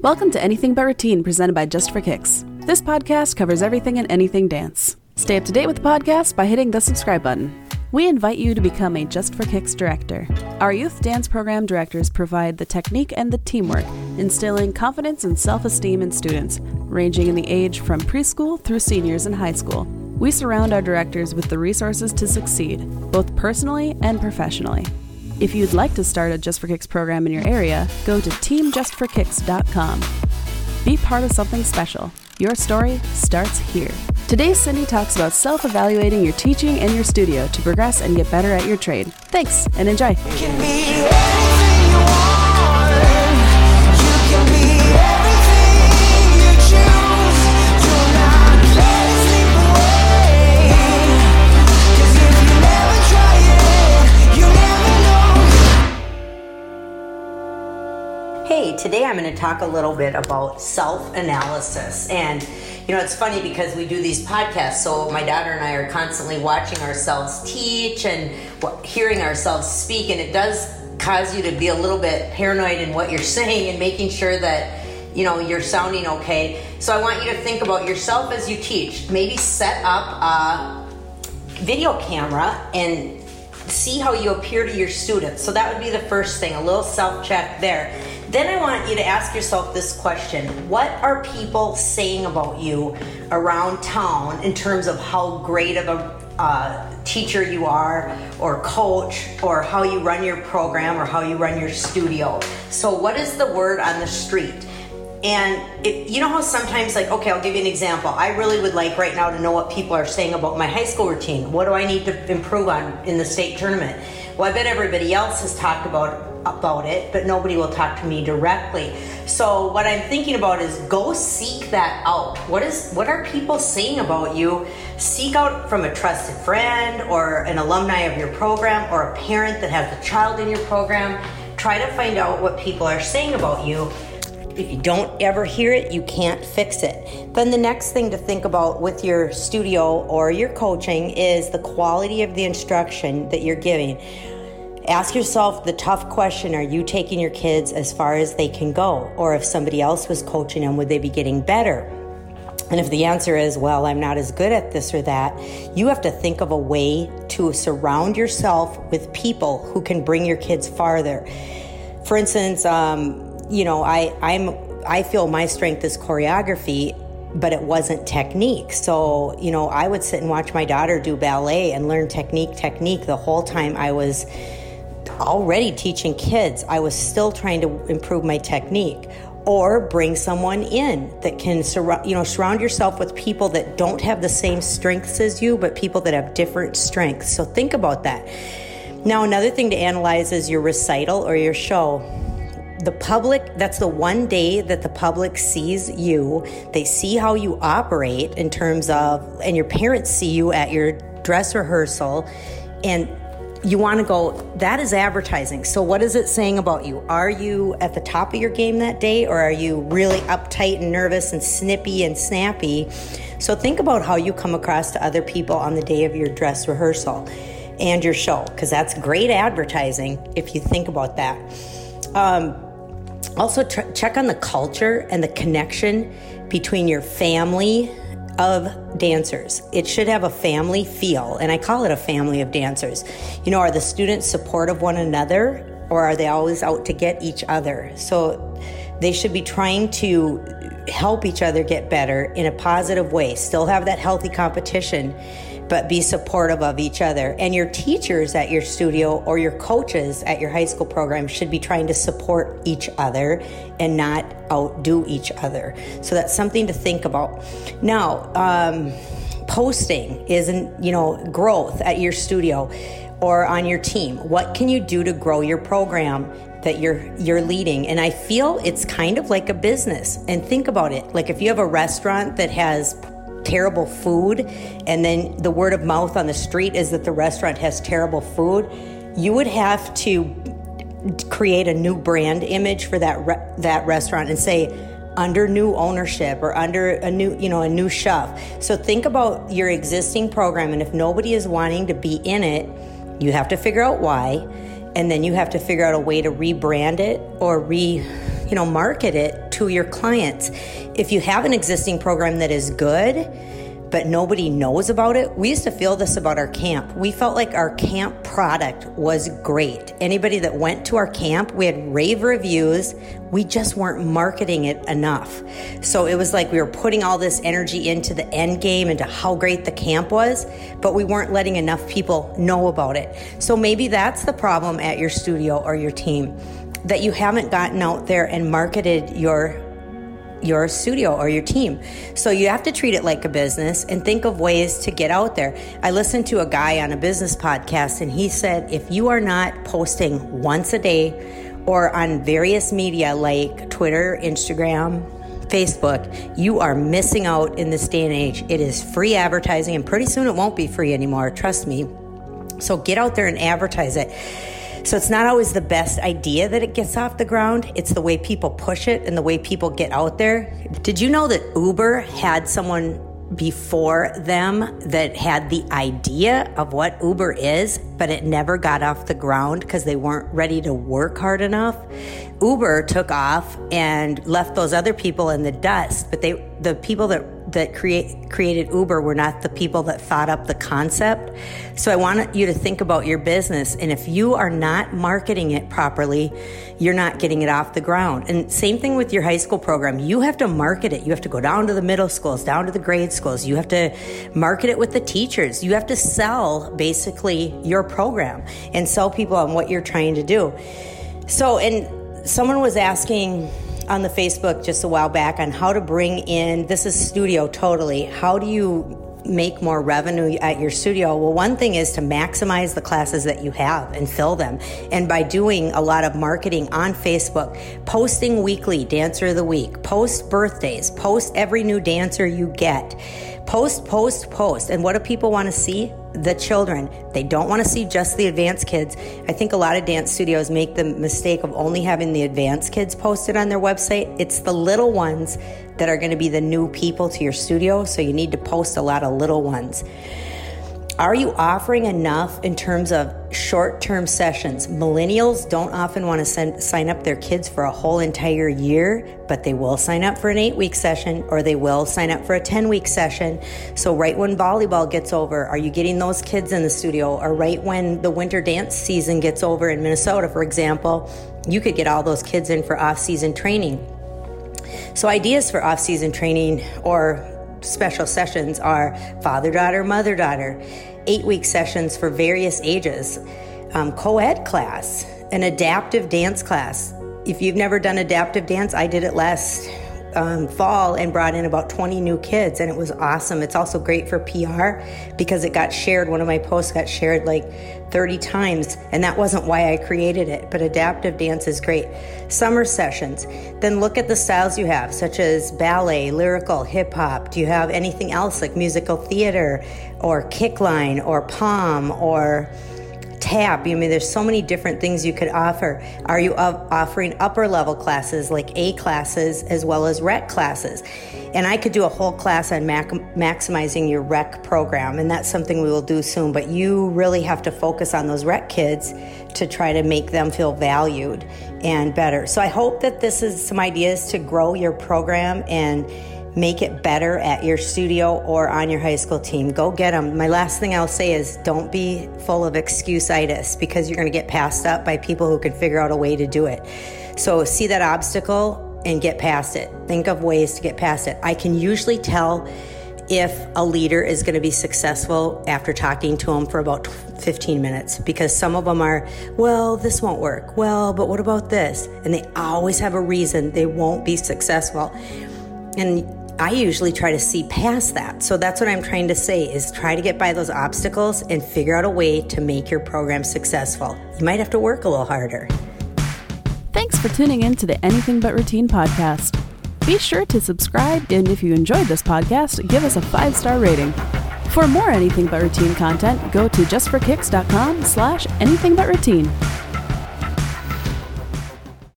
Welcome to Anything But Routine presented by Just for Kicks. This podcast covers everything and anything dance. Stay up to date with the podcast by hitting the subscribe button. We invite you to become a Just for Kicks director. Our youth dance program directors provide the technique and the teamwork, instilling confidence and self esteem in students, ranging in the age from preschool through seniors in high school. We surround our directors with the resources to succeed, both personally and professionally. If you'd like to start a Just for Kicks program in your area, go to teamjustforkicks.com. Be part of something special. Your story starts here. Today, Cindy talks about self evaluating your teaching and your studio to progress and get better at your trade. Thanks and enjoy. Today I'm going to talk a little bit about self analysis. And, you know, it's funny because we do these podcasts, so my daughter and I are constantly watching ourselves teach and hearing ourselves speak, and it does cause you to be a little bit paranoid in what you're saying and making sure that, you know, you're sounding okay. So I want you to think about yourself as you teach. Maybe set up a video camera and see how you appear to your students. So that would be the first thing, a little self check there. Then I want you to ask yourself this question What are people saying about you around town in terms of how great of a uh, teacher you are, or coach, or how you run your program, or how you run your studio? So, what is the word on the street? And it, you know how sometimes, like, okay, I'll give you an example. I really would like right now to know what people are saying about my high school routine. What do I need to improve on in the state tournament? Well, I bet everybody else has talked about about it, but nobody will talk to me directly. So what I'm thinking about is go seek that out. What is what are people saying about you? Seek out from a trusted friend or an alumni of your program or a parent that has a child in your program. Try to find out what people are saying about you. If you don't ever hear it, you can't fix it. Then the next thing to think about with your studio or your coaching is the quality of the instruction that you're giving Ask yourself the tough question Are you taking your kids as far as they can go? Or if somebody else was coaching them, would they be getting better? And if the answer is, well, I'm not as good at this or that, you have to think of a way to surround yourself with people who can bring your kids farther. For instance, um, you know, I, I'm, I feel my strength is choreography, but it wasn't technique. So, you know, I would sit and watch my daughter do ballet and learn technique, technique the whole time I was already teaching kids, I was still trying to improve my technique or bring someone in that can surround you know surround yourself with people that don't have the same strengths as you but people that have different strengths. So think about that. Now another thing to analyze is your recital or your show. The public that's the one day that the public sees you. They see how you operate in terms of and your parents see you at your dress rehearsal. And you want to go, that is advertising. So, what is it saying about you? Are you at the top of your game that day, or are you really uptight and nervous and snippy and snappy? So, think about how you come across to other people on the day of your dress rehearsal and your show, because that's great advertising if you think about that. Um, also, tr- check on the culture and the connection between your family of dancers. It should have a family feel, and I call it a family of dancers. You know, are the students supportive one another, or are they always out to get each other? So they should be trying to help each other get better in a positive way, still have that healthy competition but be supportive of each other. And your teachers at your studio or your coaches at your high school program should be trying to support each other and not outdo each other. So that's something to think about. Now, um, posting isn't, you know, growth at your studio or on your team. What can you do to grow your program that you're you're leading and i feel it's kind of like a business and think about it like if you have a restaurant that has terrible food, and then the word of mouth on the street is that the restaurant has terrible food, you would have to create a new brand image for that re- that restaurant and say under new ownership or under a new you know a new chef. So think about your existing program, and if nobody is wanting to be in it, you have to figure out why, and then you have to figure out a way to rebrand it or re you know market it to your clients. If you have an existing program that is good, but nobody knows about it. We used to feel this about our camp. We felt like our camp product was great. Anybody that went to our camp, we had rave reviews. We just weren't marketing it enough. So it was like we were putting all this energy into the end game, into how great the camp was, but we weren't letting enough people know about it. So maybe that's the problem at your studio or your team that you haven't gotten out there and marketed your your studio or your team. So you have to treat it like a business and think of ways to get out there. I listened to a guy on a business podcast and he said if you are not posting once a day or on various media like Twitter, Instagram, Facebook, you are missing out in this day and age. It is free advertising and pretty soon it won't be free anymore, trust me. So get out there and advertise it. So it's not always the best idea that it gets off the ground. It's the way people push it and the way people get out there. Did you know that Uber had someone before them that had the idea of what Uber is, but it never got off the ground because they weren't ready to work hard enough. Uber took off and left those other people in the dust, but they the people that that create, created Uber were not the people that thought up the concept. So I want you to think about your business. And if you are not marketing it properly, you're not getting it off the ground. And same thing with your high school program. You have to market it. You have to go down to the middle schools, down to the grade schools. You have to market it with the teachers. You have to sell basically your program and sell people on what you're trying to do. So, and someone was asking, on the Facebook just a while back on how to bring in this is studio totally. How do you make more revenue at your studio? Well, one thing is to maximize the classes that you have and fill them. And by doing a lot of marketing on Facebook, posting weekly dancer of the week, post birthdays, post every new dancer you get. Post, post, post. And what do people want to see? the children. They don't want to see just the advanced kids. I think a lot of dance studios make the mistake of only having the advanced kids posted on their website. It's the little ones that are going to be the new people to your studio, so you need to post a lot of little ones. Are you offering enough in terms of short term sessions? Millennials don't often want to send, sign up their kids for a whole entire year, but they will sign up for an eight week session or they will sign up for a 10 week session. So, right when volleyball gets over, are you getting those kids in the studio? Or right when the winter dance season gets over in Minnesota, for example, you could get all those kids in for off season training. So, ideas for off season training or special sessions are father daughter, mother daughter, eight week sessions for various ages, um, co ed class, an adaptive dance class. If you've never done adaptive dance, I did it last um, fall and brought in about 20 new kids, and it was awesome. It's also great for PR because it got shared. One of my posts got shared like 30 times, and that wasn't why I created it, but adaptive dance is great. Summer sessions. Then look at the styles you have, such as ballet, lyrical, hip hop. Do you have anything else like musical theater or kickline or pom or tap. I mean, there's so many different things you could offer. Are you offering upper level classes like A classes as well as rec classes? And I could do a whole class on mac- maximizing your rec program, and that's something we will do soon. But you really have to focus on those rec kids to try to make them feel valued and better. So I hope that this is some ideas to grow your program and make it better at your studio or on your high school team. Go get them. My last thing I'll say is don't be full of excuse-itis because you're going to get passed up by people who can figure out a way to do it. So see that obstacle and get past it. Think of ways to get past it. I can usually tell if a leader is going to be successful after talking to them for about 15 minutes because some of them are, well, this won't work. Well, but what about this? And they always have a reason they won't be successful. And I usually try to see past that. So that's what I'm trying to say is try to get by those obstacles and figure out a way to make your program successful. You might have to work a little harder. Thanks for tuning in to the Anything But Routine podcast. Be sure to subscribe and if you enjoyed this podcast, give us a 5-star rating. For more Anything But Routine content, go to justforkicks.com slash anything but routine.